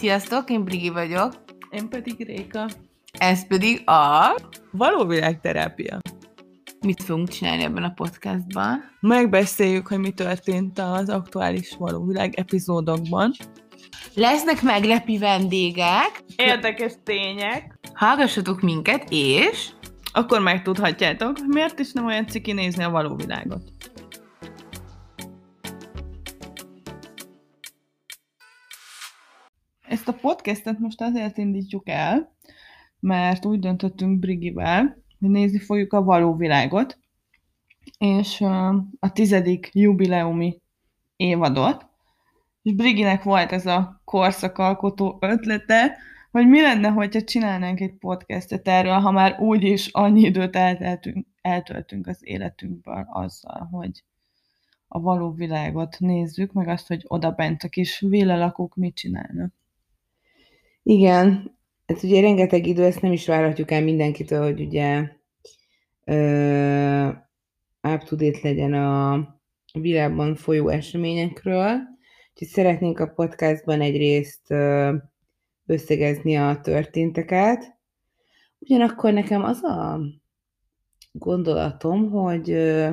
Sziasztok, én Brigi vagyok. Én pedig Réka. Ez pedig a... Való világterápia. Mit fogunk csinálni ebben a podcastban? Megbeszéljük, hogy mi történt az aktuális való világ epizódokban. Lesznek meglepi vendégek. Érdekes tények. Hallgassatok minket, és... Akkor megtudhatjátok, miért is nem olyan ciki nézni a való világot. Ezt a podcastet most azért indítjuk el, mert úgy döntöttünk Brigivel, hogy nézni fogjuk a való világot, és a tizedik jubileumi évadot, és Briginek volt ez a korszakalkotó ötlete, hogy mi lenne, hogyha csinálnánk egy podcastet erről, ha már úgyis annyi időt elteltünk, eltöltünk az életünkből azzal, hogy a való világot nézzük, meg azt, hogy oda bent a kis villalakók mit csinálnak. Igen, ez ugye rengeteg idő, ezt nem is várhatjuk el mindenkitől, hogy ugye uh, up to legyen a világban folyó eseményekről. Úgyhogy szeretnénk a podcastban egyrészt uh, összegezni a történteket. Ugyanakkor nekem az a gondolatom, hogy, uh,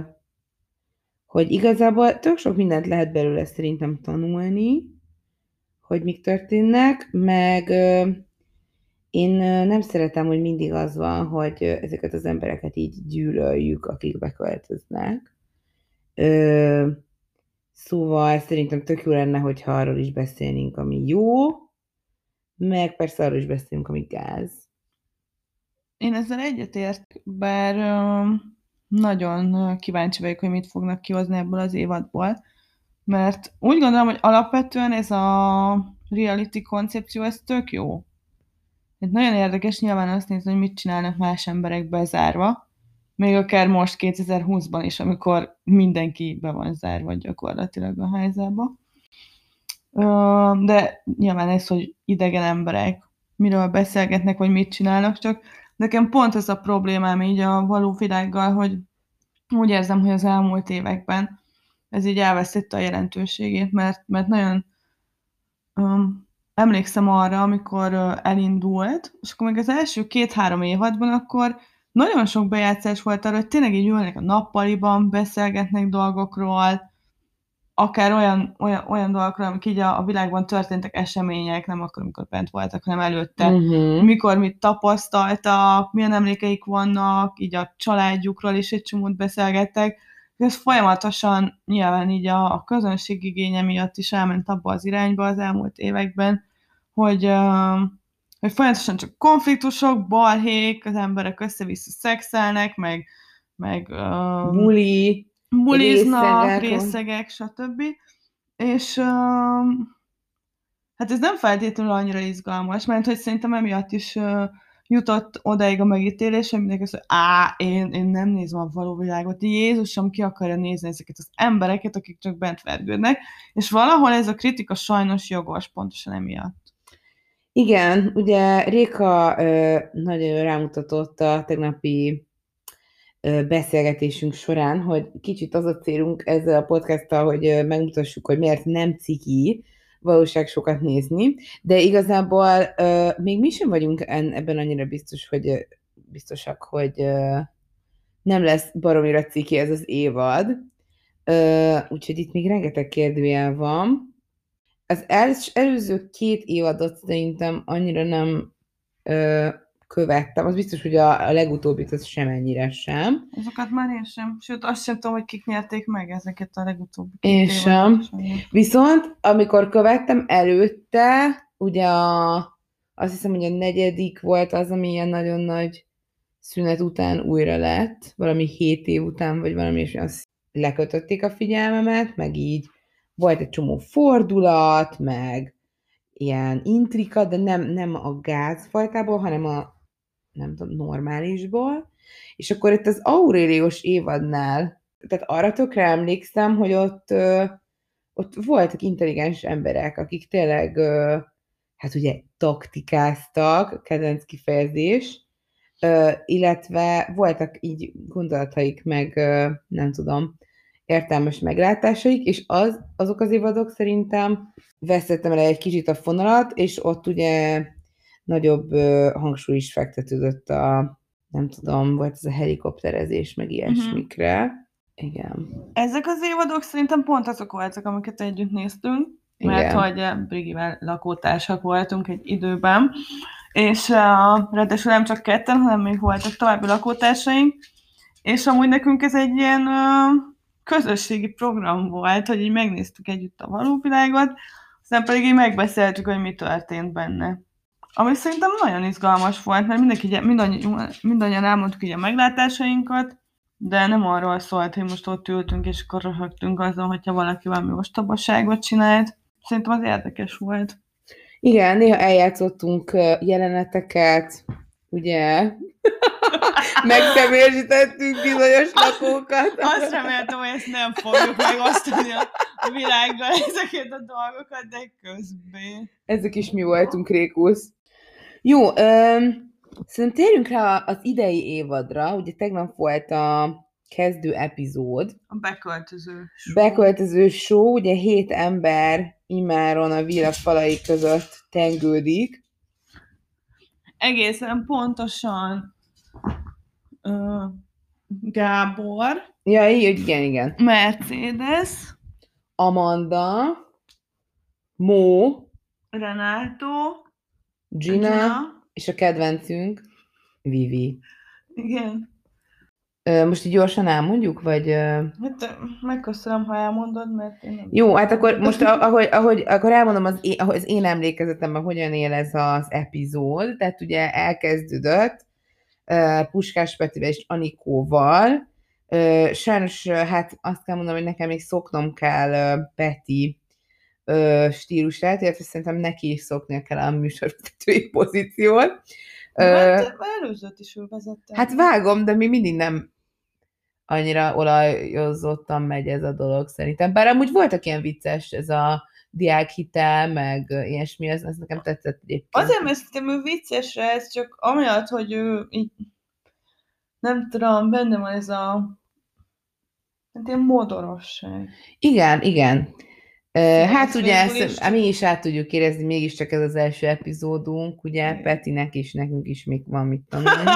hogy igazából tök sok mindent lehet belőle szerintem tanulni, hogy mik történnek, meg én nem szeretem, hogy mindig az van, hogy ezeket az embereket így gyűlöljük, akik beköltöznek. Szóval szerintem tök jó lenne, hogyha arról is beszélnénk, ami jó, meg persze arról is beszélünk, ami gáz. Én ezzel egyetért, bár nagyon kíváncsi vagyok, hogy mit fognak kihozni ebből az évadból, mert úgy gondolom, hogy alapvetően ez a reality koncepció, ez tök jó. Ez nagyon érdekes nyilván azt nézni, hogy mit csinálnak más emberek bezárva, még akár most 2020-ban is, amikor mindenki be van zárva gyakorlatilag a házába. De nyilván ez, hogy idegen emberek miről beszélgetnek, vagy mit csinálnak, csak nekem pont ez a problémám így a való világgal, hogy úgy érzem, hogy az elmúlt években ez így elvesztette a jelentőségét, mert, mert nagyon um, emlékszem arra, amikor uh, elindult, és akkor még az első két-három évadban akkor nagyon sok bejátszás volt arra, hogy tényleg így ülnek a nappaliban, beszélgetnek dolgokról, akár olyan, olyan, olyan dolgokról, amik így a, a világban történtek események, nem akkor, amikor bent voltak, hanem előtte, uh-huh. mikor mit tapasztaltak, milyen emlékeik vannak, így a családjukról is egy csomót beszélgettek, ez folyamatosan nyilván így a, a közönség igénye miatt is elment abba az irányba az elmúlt években, hogy, uh, hogy folyamatosan csak konfliktusok, balhék, az emberek össze-vissza szexelnek, meg, meg uh, Buli, buliznak, részegek, részegek, stb. És uh, hát ez nem feltétlenül annyira izgalmas, mert hogy szerintem emiatt is uh, jutott odaig a megítélés, hogy mindenki azt mondja, á, én, én nem nézem a való világot, Jézusom ki akarja nézni ezeket az embereket, akik csak bent vergődnek, és valahol ez a kritika sajnos jogos, pontosan emiatt. Igen, ugye Réka ö, nagyon rámutatott a tegnapi ö, beszélgetésünk során, hogy kicsit az a célunk ezzel a podcasttal, hogy ö, megmutassuk, hogy miért nem ciki valóság sokat nézni, de igazából ö, még mi sem vagyunk en, ebben annyira biztos, hogy biztosak, hogy ö, nem lesz baromira ciki ez az évad, ö, úgyhogy itt még rengeteg kérdőjel van. Az el, előző két évadot szerintem annyira nem ö, követtem. Az biztos, hogy a, a legutóbbit az sem ennyire sem. Azokat már én sem. Sőt, azt sem tudom, hogy kik nyerték meg ezeket a legutóbbi. Én sem. Viszont, amikor követtem előtte, ugye a, azt hiszem, hogy a negyedik volt az, ami ilyen nagyon nagy szünet után újra lett, valami hét év után, vagy valami, és azt lekötötték a figyelmemet, meg így volt egy csomó fordulat, meg ilyen intrika, de nem, nem a gázfajtából, hanem a nem tudom, normálisból, és akkor itt az Auréliós évadnál, tehát arra tökre emlékszem, hogy ott, ott voltak intelligens emberek, akik tényleg, hát ugye taktikáztak, kedvenc kifejezés, illetve voltak így gondolataik, meg nem tudom, értelmes meglátásaik, és az, azok az évadok szerintem veszettem el egy kicsit a fonalat, és ott ugye nagyobb hangsúly is fektetődött a, nem tudom, volt ez a helikopterezés, meg ilyesmikre. Igen. Ezek az évadok szerintem pont azok voltak, amiket együtt néztünk, mert Igen. hogy eh, Brigivel lakótársak voltunk egy időben, és uh, ráadásul nem csak ketten, hanem még voltak további lakótársaink, és amúgy nekünk ez egy ilyen uh, közösségi program volt, hogy így megnéztük együtt a valóvilágot, aztán pedig így megbeszéltük, hogy mi történt benne. Ami szerintem nagyon izgalmas volt, mert mindenki, mindannyian, mindannyian elmondtuk így a meglátásainkat, de nem arról szólt, hogy most ott ültünk, és akkor röhögtünk azon, hogyha valaki valami ostobaságot csinált. Szerintem az érdekes volt. Igen, néha eljátszottunk jeleneteket, ugye, megszemélyesítettünk bizonyos lakókat. Azt reméltem, hogy ezt nem fogjuk megosztani a világgal ezeket a dolgokat, de közben. Ezek is mi voltunk, Rékusz. Jó, öm, szerintem térjünk rá az idei évadra. Ugye tegnap volt a kezdő epizód. A beköltöző. show. Beköltöző show, ugye hét ember immáron a villa falai között tengődik. Egészen pontosan ö, Gábor, Ja, így, igen, igen. Mercedes, Amanda, Mó, Renato, Gina, Gina. és a kedvencünk, Vivi. Igen. Most így gyorsan elmondjuk, vagy... Hát megköszönöm, ha elmondod, mert én nem... Jó, hát akkor most ahogy, ahogy akkor elmondom az én, ahogy az én emlékezetemben, hogyan él ez az epizód. Tehát ugye elkezdődött Puskás Petivel és Anikóval. Sajnos, hát azt kell mondanom, hogy nekem még szoknom kell Peti ö, stílusát, illetve szerintem neki is szoknia kell a műsorvezetői pozíciót. Ö, Hát előzőt is ő vezette. Hát vágom, de mi mindig nem annyira olajozottan megy ez a dolog szerintem. Bár amúgy voltak ilyen vicces, ez a diákhitel, meg ilyesmi, ez, ez nekem tetszett egyébként. Azért, mert szerintem ő viccesre, ez csak amiatt, hogy ő így, nem tudom, benne van ez a hát ilyen modorosság. Igen, igen. Hát ugye ezt, mi is át tudjuk érezni, mégiscsak ez az első epizódunk, ugye. Petinek is, nekünk is még van mit tanulni.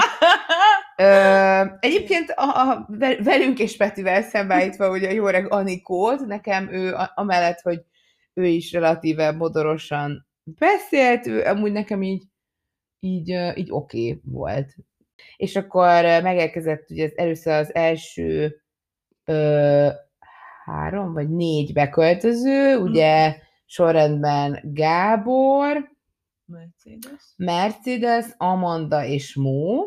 Ö, egyébként a, a, ve- velünk és Petivel szembeállítva ugye a jó öreg Anikót, nekem ő a, amellett, hogy ő is relatíve modorosan beszélt, ő amúgy nekem így így, így oké okay volt. És akkor megérkezett ugye az, először az első ö, három vagy négy beköltöző, ugye sorrendben Gábor, Mercedes. Mercedes, Amanda és Mó.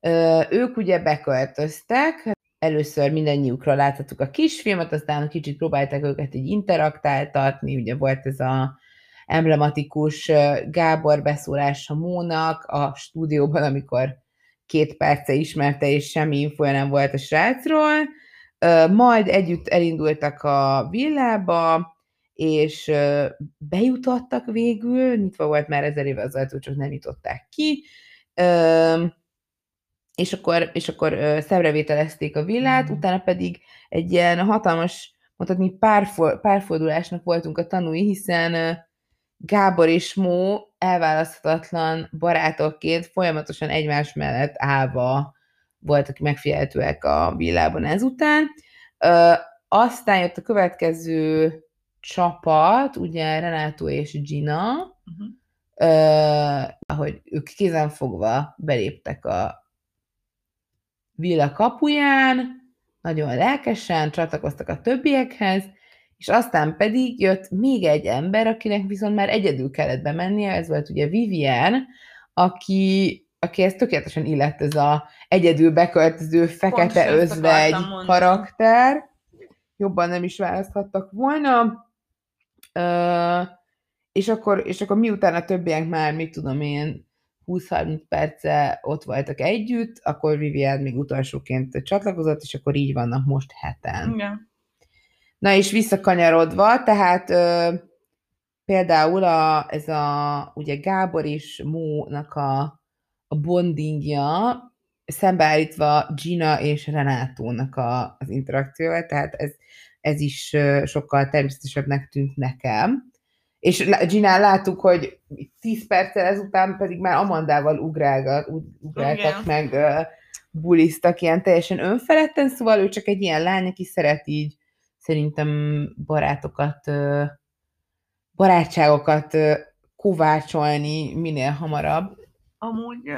Ö, ők ugye beköltöztek, először mindannyiukra láthattuk a kisfilmet, aztán kicsit próbálták őket így interaktáltatni, ugye volt ez a emblematikus Gábor beszólása Mónak a stúdióban, amikor két perce ismerte, és semmi infója nem volt a srácról. Majd együtt elindultak a villába, és bejutottak végül, nyitva volt már ezer éve az ajtó, csak nem nyitották ki. És akkor, és akkor szemrevételezték a villát, Mhm. utána pedig egy ilyen hatalmas, mondhatni párfor, párfordulásnak voltunk a tanúi, hiszen Gábor és Mó elválaszthatatlan barátokként folyamatosan egymás mellett állva voltak megfigyelhetőek a villában ezután. Aztán jött a következő csapat, ugye Renato és Gina, Uh-huh. ö, ahogy ők kézenfogva beléptek a villa kapuján, nagyon lelkesen csatlakoztak a többiekhez, és aztán pedig jött még egy ember, akinek viszont már egyedül kellett bemennie, ez volt ugye Vivian, aki, aki ez tökéletesen illett ez a egyedül beköltöző fekete Pontosan özvegy karakter. Jobban nem is választhattak volna. Ö, és akkor, és akkor miután a többiek már, mit tudom én, 20-30 perce ott voltak együtt, akkor Vivian még utolsóként csatlakozott, és akkor így vannak most heten. Igen. Na és visszakanyarodva, tehát ö, például a, ez a, ugye Gábor és Mónak a, a bondingja, szembeállítva Gina és Renátónak a, az interakcióval, tehát ez, ez is sokkal természetesebbnek tűnt nekem. És Ginán láttuk, hogy 10 perccel ezután pedig már Amandával ugrálgat, ug- ugráltak Igen. meg, ö, bulisztak ilyen teljesen önfeledten, szóval ő csak egy ilyen lány, aki szeret így szerintem barátokat, barátságokat ö, kovácsolni minél hamarabb. Amúgy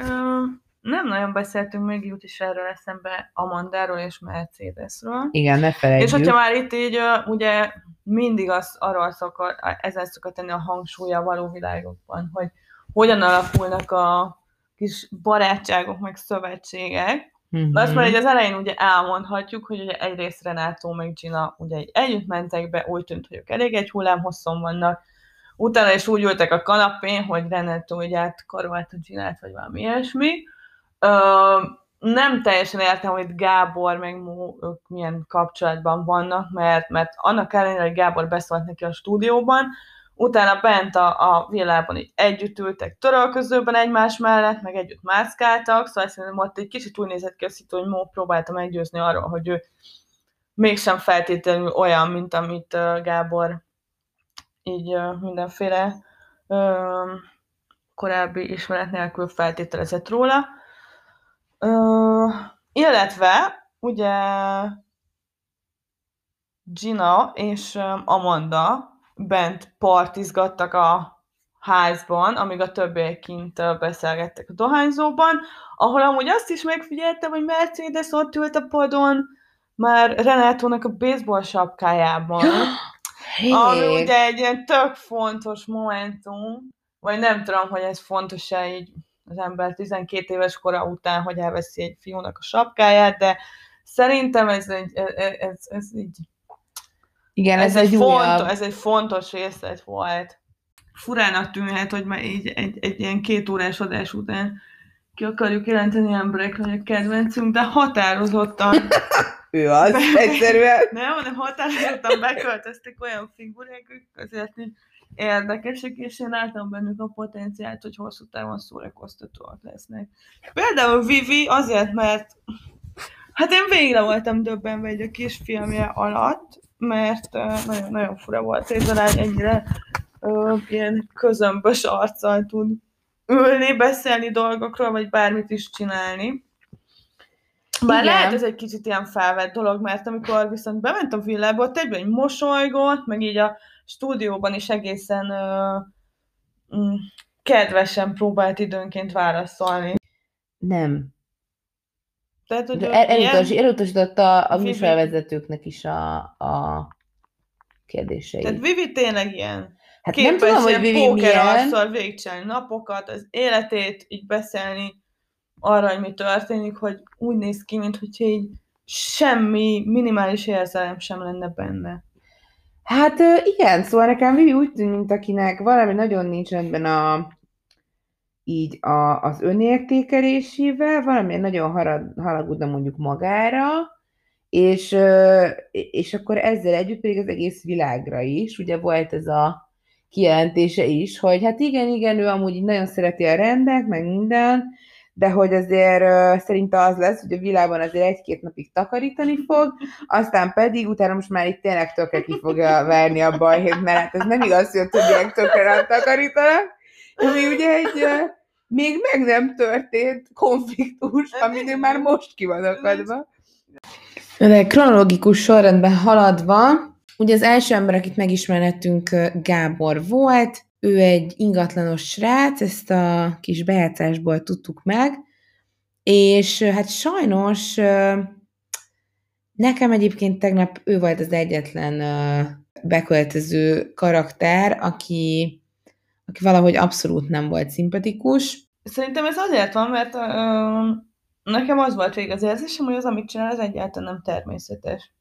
nem nagyon beszéltünk még jut is erről eszembe Amandáról és Mercedesről. Igen, ne felejtjük. És hogyha már itt így ugye mindig az arról szokott, ezen szokott tenni a hangsúlya a való világokban, hogy hogyan alakulnak a kis barátságok, meg szövetségek. Mhm. De azt már így az elején ugye elmondhatjuk, hogy ugye egyrészt Renátó meg Gina ugye együtt mentek be, úgy tűnt, hogy ők elég egy hullámhosszon vannak. Utána is úgy ültek a kanapén, hogy Renátó ugye átkarolta Ginát, vagy valami ilyesmi. Ö, nem teljesen értem, hogy Gábor meg Mó, ők milyen kapcsolatban vannak, mert, mert annak ellenére, hogy Gábor beszólt neki a stúdióban, utána bent a, a villában így együtt ültek törölközőben egymás mellett, meg együtt mászkáltak, szóval szerintem ott egy kicsit úgy nézett ki a szitu, hogy Mó próbálta meggyőzni arról, hogy ő mégsem feltétlenül olyan, mint amit uh, Gábor így mindenféle korábbi ismeret nélkül feltételezett róla. Illetve ugye Gina és Amanda bent partizgattak a házban, amíg a többiek kint beszélgettek a dohányzóban, ahol amúgy azt is megfigyeltem, hogy Mercedes ott ült a padon, már Renátónak a baseball sapkájában, ami Hé, ugye egy ilyen tök fontos momentum, vagy nem tudom, hogy ez fontos-e így az ember 12 éves kora után, hogy elveszi egy fiúnak a sapkáját, de szerintem ez egy, ez, ez, ez így Igen, ez, ez, egy egy fontos, ez egy fontos részlet volt. Furának tűnhet, hogy már így egy, egy ilyen két órás adás után ki akarjuk jelenteni emberek, hogy a kedvencünk, de határozottan, Ő az, egyszerűen. nem, hanem határozottan beköltöztek olyan figurák, akik azért érdekesek, és én láttam bennük a potenciált, hogy hosszú távon szórakoztatóak lesznek. Például Vivi azért, mert hát én végre voltam döbbenve egy a kisfilmje alatt, mert nagyon, nagyon fura volt, ez a lány ennyire uh, ilyen közömbös arccal tud ülni, beszélni dolgokról, vagy bármit is csinálni. Bár Igen. lehet ez egy kicsit ilyen felvett dolog, mert amikor viszont bement a villába, ott egyben egy mosolygott, meg így a stúdióban is egészen uh, mm, kedvesen próbált időnként válaszolni. Nem. Tehát, hogy De el, ilyen- elutas, elutasította a Vivi. műsorvezetőknek is a, a kérdéseit. Tehát Vivi tényleg ilyen. hát nem tudom, hogy Vivi milyen. végigcsinálni napokat, az életét, így beszélni arra, hogy mi történik, hogy úgy néz ki, mint hogyha így semmi minimális érzelem sem lenne benne. Hát igen, szóval nekem Vivi úgy tűnt, mint akinek valami nagyon nincs rendben a, így a, az önértékelésével, valami nagyon harag, haragudna mondjuk magára, és, és akkor ezzel együtt pedig az egész világra is, ugye volt ez a kijelentése is, hogy hát igen, igen, ő amúgy nagyon szereti a rendet, meg minden, de hogy azért szerinte az lesz, hogy a világban azért egy-két napig takarítani fog, aztán pedig utána most már itt tényleg tökre ki fogja verni a balhét, mert hát ez nem igaz, hogy a többiek tökre takarítanak, ami ugye egy még meg nem történt konfliktus, ami már most ki van akadva. De kronológikus sorrendben haladva, ugye az első ember, akit megismerhettünk, Gábor volt, ő egy ingatlanos srác, ezt a kis bejátszásból tudtuk meg, és hát sajnos nekem egyébként tegnap ő volt az egyetlen beköltöző karakter, aki, aki valahogy abszolút nem volt szimpatikus. Szerintem ez azért van, mert ö, nekem az volt végig az érzésem, hogy az, amit csinál, az egyáltalán nem természetes.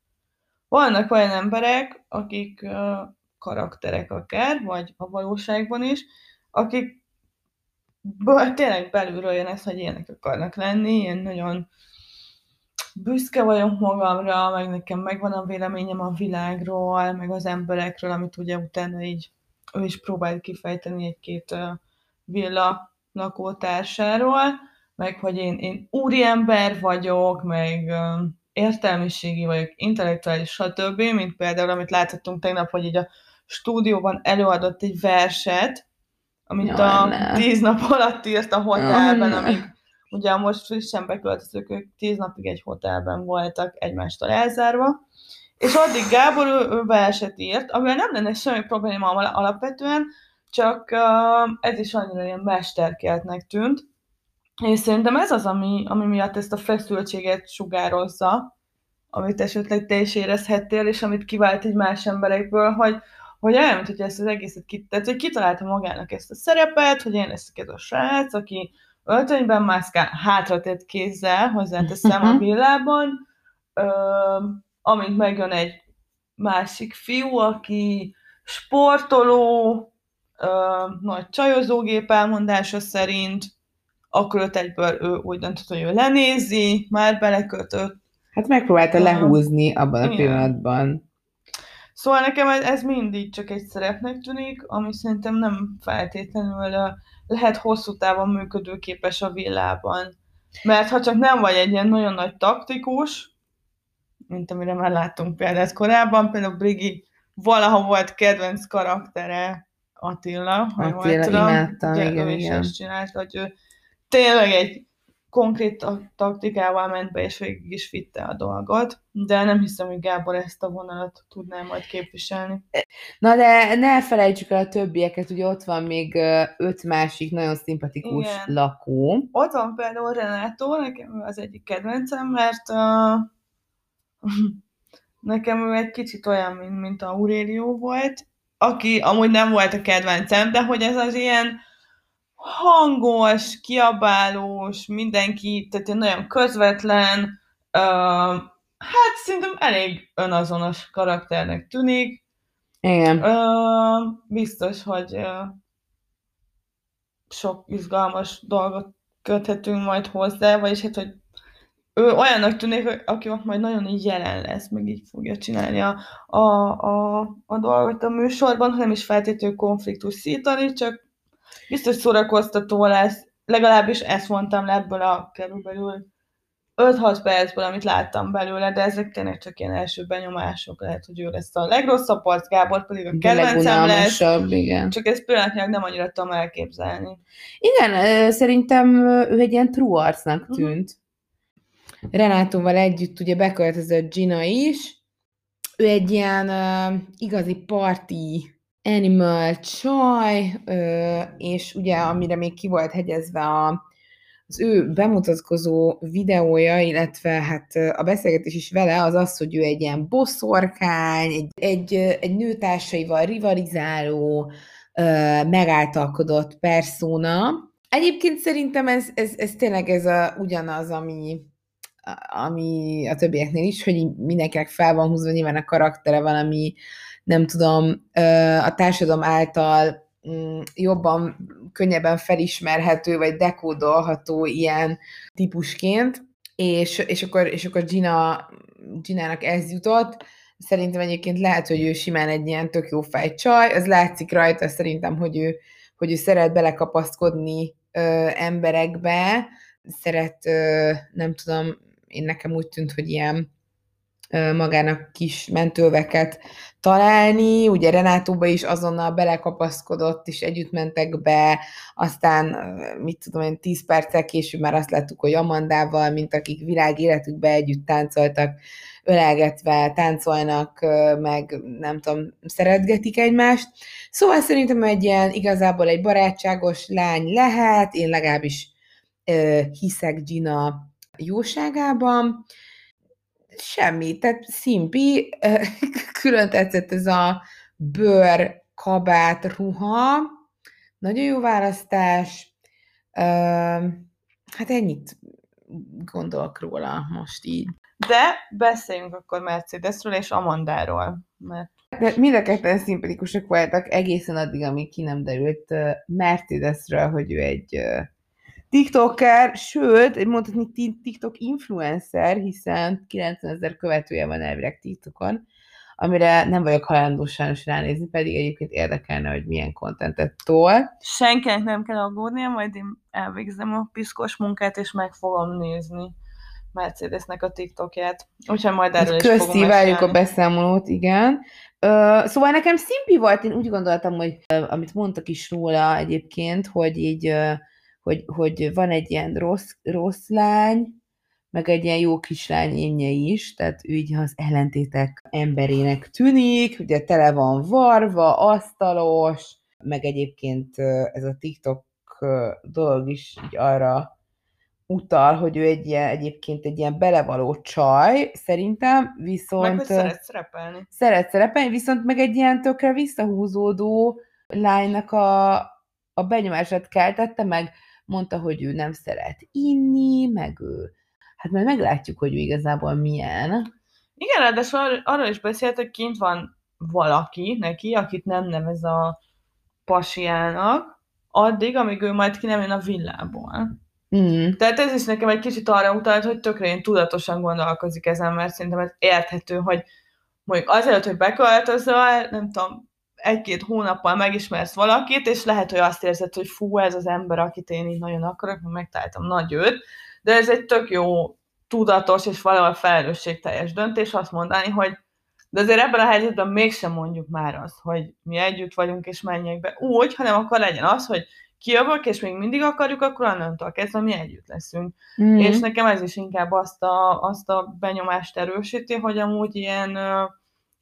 Vannak olyan emberek, akik ö, karakterek akár, vagy a valóságban is, akik tényleg belülről jön ez, hogy ilyenek akarnak lenni, ilyen nagyon büszke vagyok magamra, meg nekem megvan a véleményem a világról, meg az emberekről, amit ugye utána így ő is próbált kifejteni egy-két villa lakótársáról, meg hogy én, én úriember vagyok, meg értelmiségi vagyok, intellektuális, stb., mint például, amit láthattunk tegnap, hogy így a stúdióban előadott egy verset, amit Jaj, a ne. tíz nap alatt írt a hotelben, ne. amíg ugye most frissen beköltözők, ők tíz napig egy hotelben voltak egymástól elzárva, és addig Gábor ő, ő verset írt, amivel nem lenne semmi probléma al- alapvetően, csak uh, ez is annyira ilyen mesterkeltnek tűnt, és szerintem ez az, ami, ami miatt ezt a feszültséget sugározza, amit esetleg te is érezhettél, és amit kivált egy más emberekből, hogy, hogy olyan, mint hogy ezt az egészet tehát, hogy kitalálta magának ezt a szerepet, hogy én leszek ez a srác, aki öltönyben mászkál, hátratett kézzel, hozzáteszem a villában, ö, amint megjön egy másik fiú, aki sportoló, ö, nagy csajozógép elmondása szerint, akkor ott egyből ő úgy döntött, hogy ő lenézi, már belekötött. Hát megpróbálta Aha. lehúzni abban a Igen. pillanatban. Szóval nekem ez, ez mindig csak egy szerepnek tűnik, ami szerintem nem feltétlenül lehet hosszú távon működőképes a villában. Mert ha csak nem vagy egy ilyen nagyon nagy taktikus, mint amire már láttunk példát korábban, például Brigi valaha volt kedvenc karaktere Attila, ha jól Attila, tudom. imádtam, igen, is igen. csinált, hogy ő tényleg egy konkrét ta- taktikával ment be, és végig is vitte a dolgot, de nem hiszem, hogy Gábor ezt a vonalat tudná majd képviselni. Na de ne felejtsük el a többieket, ugye ott van még öt másik nagyon szimpatikus Igen. lakó. Ott van például Renátó, nekem az egyik kedvencem, mert uh, nekem ő egy kicsit olyan, mint, mint Aurelio volt, aki amúgy nem volt a kedvencem, de hogy ez az ilyen hangos, kiabálós, mindenki, tehát ilyen nagyon közvetlen, uh, hát szerintem elég önazonos karakternek tűnik, Igen. Ö, biztos, hogy ö, sok izgalmas dolgot köthetünk majd hozzá, vagyis hát, hogy ő olyannak tűnik, hogy aki majd nagyon így jelen lesz, meg így fogja csinálni a, a, a, a dolgot a műsorban, hanem is feltétlenül konfliktus szítani, csak biztos szórakoztató lesz. Legalábbis ezt mondtam le ebből a körülbelül 5-6 percből, amit láttam belőle, de ezek tényleg csak ilyen első benyomások. Lehet, hogy ő lesz a legrosszabb arc, Gábor pedig a kedvencem lesz. igen. Csak ezt pillanatnyilag nem annyira tudom elképzelni. Igen, szerintem ő egy ilyen true arcnak Mhm. tűnt. Renátóval együtt ugye beköltözött Gina is. Ő egy ilyen uh, igazi parti animal csaj, és ugye amire még ki volt hegyezve a, az ő bemutatkozó videója, illetve hát a beszélgetés is vele, az az, hogy ő egy ilyen bosszorkány, egy, egy, egy nőtársaival rivalizáló, megáltalkodott persona. Egyébként szerintem ez, ez, ez tényleg ez a, ugyanaz, ami, ami a többieknél is, hogy mindenkinek fel van húzva nyilván a karaktere valami, nem tudom, a társadalom által mm, jobban, könnyebben felismerhető, vagy dekódolható ilyen típusként, és, és, akkor, és akkor Gina, Ginának ez jutott, Szerintem egyébként lehet, hogy ő simán egy ilyen tök jó csaj, az látszik rajta szerintem, hogy ő, hogy ő szeret belekapaszkodni ö, emberekbe, szeret, ö, nem tudom, én nekem úgy tűnt, hogy ilyen magának kis mentőveket találni, ugye Renátóba is azonnal belekapaszkodott, és együtt mentek be, aztán, mit tudom én, 10 perccel később már azt láttuk, hogy Amandával, mint akik világ életükbe együtt táncoltak, ölelgetve táncolnak, meg nem tudom, szeretgetik egymást. Szóval szerintem egy ilyen igazából egy barátságos lány lehet, én legalábbis hiszek Gina jóságában. Semmi, tehát szimpi, külön tetszett ez a bőr, kabát, ruha, nagyon jó választás. Hát ennyit gondolok róla most így. De beszéljünk akkor Mercedesről és Amandáról. Mert De mind a ketten szimpatikusak voltak egészen addig, amíg ki nem derült Mercedesről, hogy ő egy TikToker, sőt, mondhatni ti- TikTok influencer, hiszen 90 ezer követője van elvileg TikTokon, amire nem vagyok hajlandó sajnos ránézni, pedig egyébként érdekelne, hogy milyen kontentet tol. Senkinek nem kell aggódnia, majd én elvégzem a piszkos munkát, és meg fogom nézni Mercedesnek a TikTokját. Úgyhogy majd erről is fogom várjuk a beszámolót, igen. Ö, szóval nekem szimpi volt, én úgy gondoltam, hogy amit mondtak is róla egyébként, hogy így, hogy, hogy van egy ilyen rossz, rossz lány, meg egy ilyen jó kislány énje is, tehát ő így az ellentétek emberének tűnik, ugye tele van varva, asztalos, meg egyébként ez a TikTok dolog is így arra utal, hogy ő egy ilyen, egyébként egy ilyen belevaló csaj, szerintem, viszont... Meg, hogy szeret szerepelni. szeret szerepelni, viszont meg egy ilyen tökre visszahúzódó lánynak a, a benyomását keltette, meg mondta, hogy ő nem szeret inni, meg ő, hát majd meglátjuk, hogy ő igazából milyen. Igen, ráadásul ar- arról is beszélt, hogy kint van valaki neki, akit nem nevez a pasiának, addig, amíg ő majd ki nem jön a villából. Mm. Tehát ez is nekem egy kicsit arra utalt, hogy tökre én tudatosan gondolkozik ezen, mert szerintem ez érthető, hogy mondjuk azért, hogy beköltözöl, nem tudom, egy-két hónappal megismersz valakit, és lehet, hogy azt érzed, hogy fú, ez az ember, akit én így nagyon akarok, meg megtaláltam nagy őt, de ez egy tök jó, tudatos és valahol felelősségteljes döntés azt mondani, hogy de azért ebben a helyzetben mégsem mondjuk már azt, hogy mi együtt vagyunk és menjek be úgy, hanem akkor legyen az, hogy kijövök, és még mindig akarjuk, akkor onnantól kezdve mi együtt leszünk. Mm. És nekem ez is inkább azt a, azt a benyomást erősíti, hogy amúgy ilyen ö,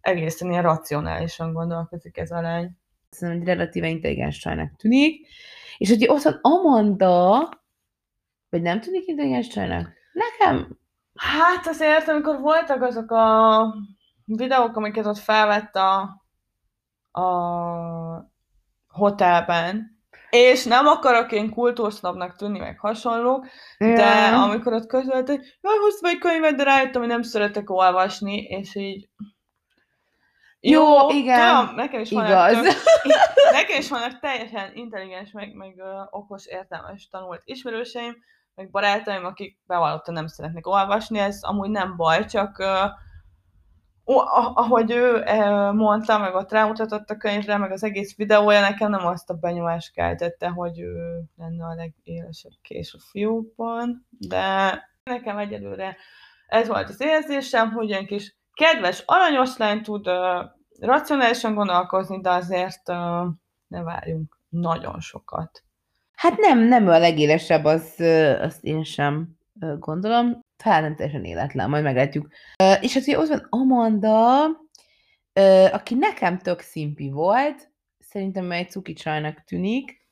egészen ilyen racionálisan gondolkozik ez a lány. Szerintem egy relatíve intelligens csajnak tűnik. És hogy ott van Amanda, vagy nem tűnik intelligens csajnak? Nekem Hát azért, amikor voltak azok a videók, amiket ott felvett a, a hotelben, és nem akarok én kultúrsznobnak tűnni, meg hasonlók, de Ja. amikor ott közölt, hogy hoztam egy könyvet, de rájöttem, hogy nem szeretek olvasni, és így Jó, igen, tudom, nekem is igaz. tök, nekem is vannak teljesen intelligens, meg, meg ö, okos, értelmes, tanult ismerőseim, meg barátaim, akik bevallottan nem szeretnek olvasni, ez amúgy nem baj, csak a- ahogy ő ö, mondta, meg ott rámutatott a könyvre, meg az egész videója, nekem nem azt a benyomást keltette, hogy ő lenne a legélesebb kés a fiúkban, de nekem egyelőre ez volt az érzésem, hogy ilyen kis kedves, aranyos lány tud ö, racionálisan gondolkozni, de azért ö, ne várjunk nagyon sokat. Hát nem, nem a legélesebb, az, azt én sem gondolom. Talán nem teljesen életlen, majd meglátjuk. És hát ugye ott van Amanda, aki nekem tök szimpi volt, szerintem egy cuki csajnak tűnik.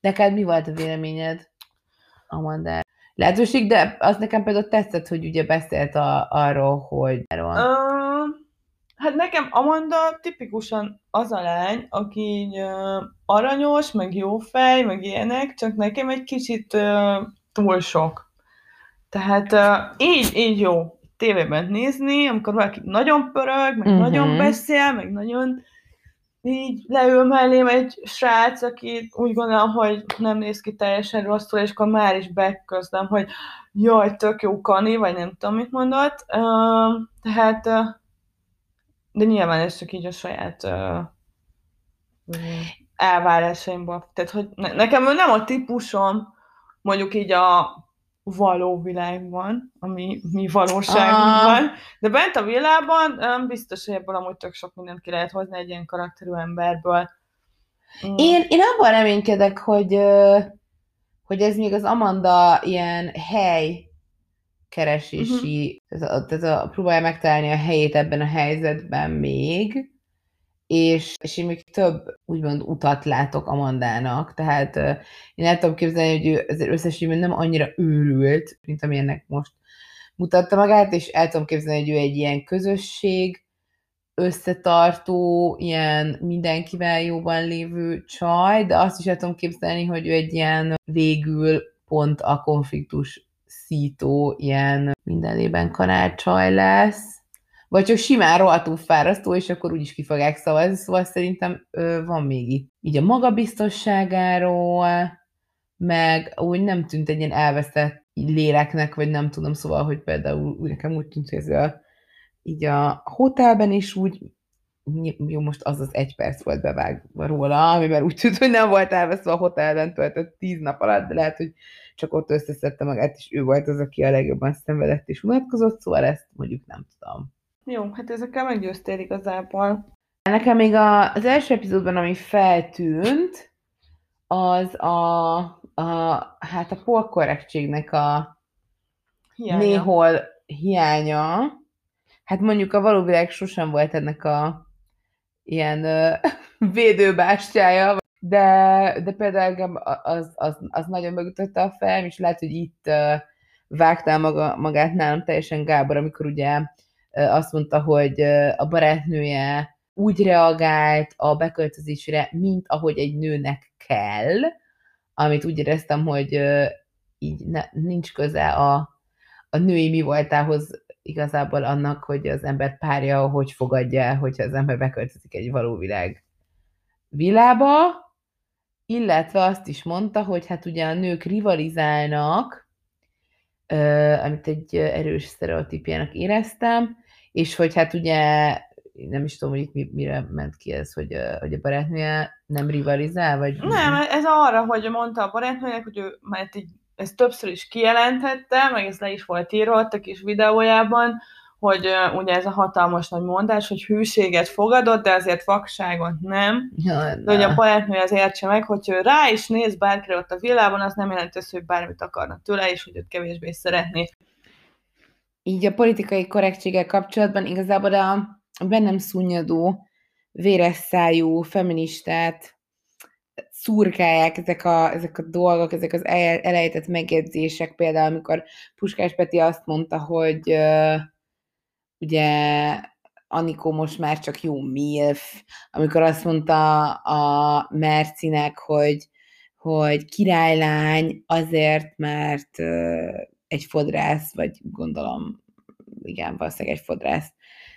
Neked mi volt a véleményed, Amanda? Lehetőség, de az nekem például tetszett, hogy ugye beszélt a, arról, hogy erről. Ö, hát nekem Amanda tipikusan az a lány, aki így ö, aranyos, meg jó fej, meg ilyenek, csak nekem egy kicsit ö, túl sok. Tehát ö, így, így jó tévében nézni, amikor valaki nagyon pörög, meg Mhm. nagyon beszél, meg nagyon így leül mellém egy srác, aki úgy gondolom, hogy nem néz ki teljesen rosszul, és akkor már is beközdem, hogy jaj, tök jó Kani, vagy nem tudom, mit mondott. Ö, tehát, ö, de nyilván ez csak így a saját ö, elvárásaimból. Tehát, hogy ne, nekem ő nem a típusom, mondjuk így a való világban, ami mi valóságunkban, de bent a világban biztos, hogy ebből amúgy tök sok mindent ki lehet hozni egy ilyen karakterű emberből. Mm. Én, én abban reménykedek, hogy, hogy ez még az Amanda ilyen hely keresési, uh-huh. tehát, a, tehát a, próbálja megtalálni a helyét ebben a helyzetben még, és, és én még több úgymond utat látok Amandának, tehát ö, én el tudom képzelni, hogy ő azért összességében nem annyira őrült, mint amilyennek most mutatta magát, és el tudom képzelni, hogy ő egy ilyen közösség, összetartó, ilyen mindenkivel jóban lévő csaj, de azt is el tudom képzelni, hogy ő egy ilyen végül pont a konfliktus szító, ilyen mindenében kanál csaj lesz, vagy csak simán rohadtul fárasztó, és akkor úgyis ki fogják szavazni, szóval szerintem ö, van még itt. Így a magabiztosságáról, meg úgy nem tűnt egy ilyen elveszett léleknek, vagy nem tudom, szóval, hogy például úgy nekem úgy tűnt, hogy ez a így a hotelben is úgy, jó, most az az egy perc volt bevágva róla, amiben úgy tűnt, hogy nem volt elveszve a hotelben töltött tíz nap alatt, de lehet, hogy csak ott összeszedte magát, és ő volt az, aki a legjobban szenvedett és unatkozott, szóval ezt mondjuk nem tudom. Jó, hát ezekkel meggyőztél igazából. Nekem még a, az első epizódban, ami feltűnt, az a, a hát a polkorrektségnek a Hiánya. néhol hiánya. Hát mondjuk a való világ sosem volt ennek a ilyen ö, védőbástyája, de, de például engem az, az, az nagyon megütötte a fejem, és lehet, hogy itt ö, vágtál maga, magát nálam teljesen Gábor, amikor ugye azt mondta, hogy a barátnője úgy reagált a beköltözésre, mint ahogy egy nőnek kell, amit úgy éreztem, hogy így ne, nincs köze a, a női mi voltához igazából annak, hogy az ember párja hogy fogadja el, hogyha az ember beköltözik egy való világ vilába, illetve azt is mondta, hogy hát ugye a nők rivalizálnak, amit egy erős sztereotípiának éreztem, és hogy hát ugye nem is tudom, hogy itt mi, mire ment ki ez, hogy, hogy a barátnője nem rivalizál, vagy... Nem, ez arra, hogy mondta a barátnőnek, hogy ő mert így ezt többször is kijelentette, meg ez le is volt írva ott a kis videójában, hogy uh, ugye ez a hatalmas nagy mondás, hogy hűséget fogadott, de azért vakságot nem. Ja, De hogy a barátnője az értse meg, hogy ő rá is néz bárkire ott a villában, az nem jelenti azt, hogy bármit akarnak tőle, és hogy őt kevésbé szeretné. Így a politikai korrektséggel kapcsolatban igazából a, bennem szunnyadó, véres szájú, feministát szurkálják ezek a, ezek a dolgok, ezek az el- elejtett megjegyzések, például amikor Puskás Peti azt mondta, hogy uh, ugye Anikó most már csak jó milf, amikor azt mondta a Mercinek, hogy, hogy királylány azért, mert uh, egy fodrász, vagy gondolom, igen, valószínűleg egy fodrász.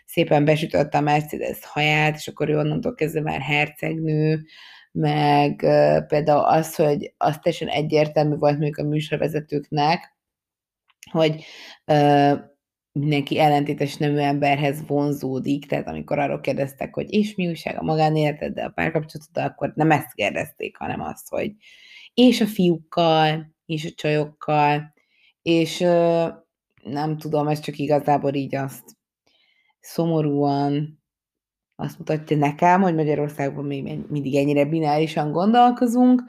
Szépen besütötte a Mercedes haját, és akkor ő onnantól kezdve már hercegnő, meg például az, hogy az teljesen egyértelmű volt mondjuk a műsorvezetőknek, hogy uh, mindenki ellentétes nemű emberhez vonzódik, tehát amikor arról kérdeztek, hogy és mi újság a magánéleted, de a párkapcsolatod, akkor nem ezt kérdezték, hanem azt, hogy és a fiúkkal, és a csajokkal, és nem tudom, ez csak igazából így azt szomorúan azt mutatja nekem, hogy Magyarországban még mindig ennyire binárisan gondolkozunk,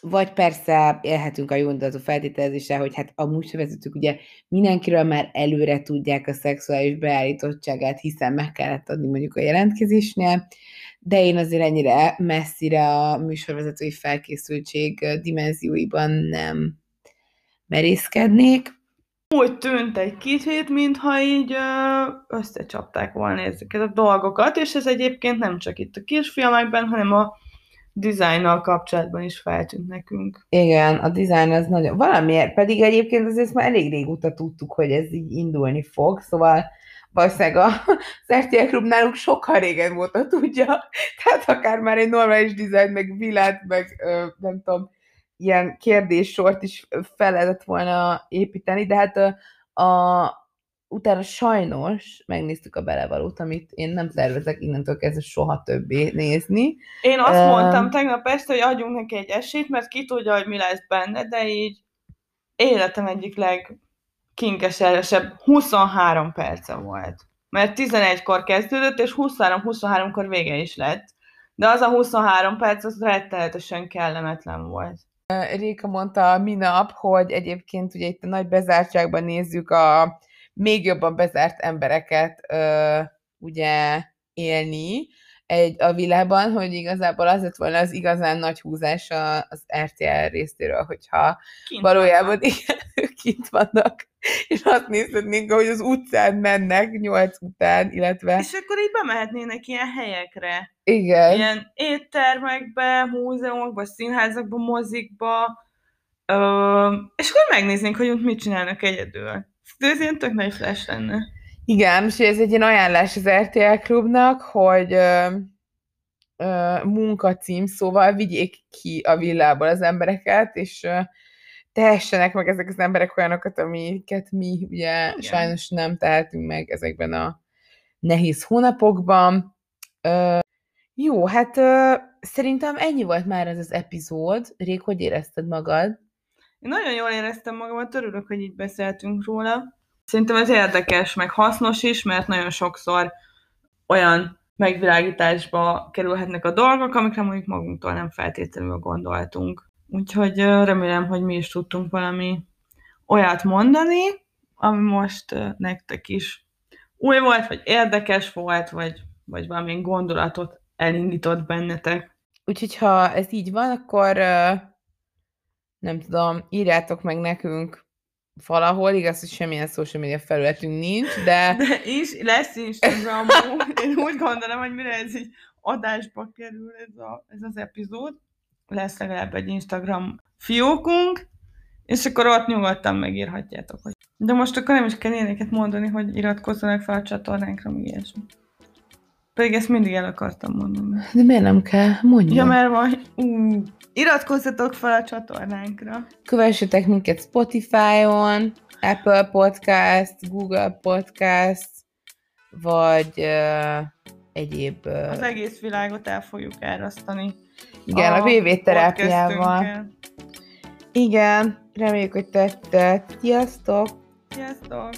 vagy persze élhetünk a jó indulatú feltételezéssel, hogy hát a műsorvezetők ugye mindenkiről már előre tudják a szexuális beállítottságát, hiszen meg kellett adni mondjuk a jelentkezésnél, de én azért ennyire messzire a műsorvezetői felkészültség dimenzióiban nem merészkednék. Úgy tűnt egy kicsit, mintha így összecsapták volna ezeket a dolgokat, és ez egyébként nem csak itt a kisfilmekben, hanem a dizájnnal kapcsolatban is feltűnt nekünk. Igen, a design az nagyon... Valamiért, pedig egyébként azért már elég régóta tudtuk, hogy ez így indulni fog, szóval valószínűleg a- az RTL Klub náluk sokkal régen óta tudja, tehát akár már egy normális dizájn, meg vilát, meg ö, nem tudom, ilyen kérdéssort is fel lehetett volna építeni, de hát a, a, utána sajnos megnéztük a belevalót, amit én nem tervezek innentől kezdve soha többé nézni. Én azt Ö, mondtam tegnap este, hogy adjunk neki egy esélyt, mert ki tudja, hogy mi lesz benne, de így életem egyik legkinkeseresebb 23 perce volt. Mert 11-kor kezdődött, és 23-23-kor vége is lett. De az a 23 perc, az rettenetesen kellemetlen volt. Réka mondta minap, hogy egyébként ugye itt a nagy bezártságban nézzük a még jobban bezárt embereket ugye élni egy, a világban, hogy igazából az lett volna az igazán nagy húzás az RTL részéről, hogyha Kint valójában vannak. igen, ők kint vannak, és azt nézhetnénk, hogy az utcán mennek nyolc után, illetve És akkor így bemehetnének ilyen helyekre. igen, Ilyen éttermekbe, múzeumokba, színházakba, mozikba, ö, és akkor megnéznénk, hogy ott mit csinálnak egyedül. Ez ilyen tök nagy flash lenne. Igen, és ez egy ilyen ajánlás az RTL klubnak, hogy ö, ö, munkacím, szóval vigyék ki a villából az embereket, és ö, tehessenek meg ezek az emberek olyanokat, amiket mi ugye Igen. sajnos nem tehetünk meg ezekben a nehéz hónapokban. Ö, jó, hát ö, szerintem ennyi volt már ez az epizód. Rég, hogy érezted magad? Én nagyon jól éreztem magamat, örülök, hogy így beszéltünk róla. Szerintem ez érdekes, meg hasznos is, mert nagyon sokszor olyan megvilágításba kerülhetnek a dolgok, amikre mondjuk magunktól nem feltétlenül gondoltunk. Úgyhogy remélem, hogy mi is tudtunk valami olyat mondani, ami most nektek is új volt, vagy érdekes volt, vagy, vagy valamilyen gondolatot elindított bennetek. Úgyhogy ha ez így van, akkor nem tudom, írjátok meg nekünk valahol, igaz, hogy semmilyen social media felületünk nincs, de De is, lesz Instagram, én úgy gondolom, hogy mire ez így adásba kerül ez, a, ez az epizód, lesz legalább egy Instagram fiókunk, és akkor ott nyugodtan megírhatjátok. Hogy... De most akkor nem is kell ilyeneket mondani, hogy iratkozzanak fel a csatornánkra, meg ilyesmi. Pedig ezt mindig el akartam mondani. de miért nem kell? Mondja. Ja, mert vagy, ú, iratkozzatok fel a csatornánkra. Kövessetek minket Spotify-on, Apple Podcast, Google Podcast, vagy uh, egyéb... Uh, Az egész világot el fogjuk árasztani. igen, a, a VV terápiával. Igen, reméljük, hogy tetszett. Sziasztok! Sziasztok!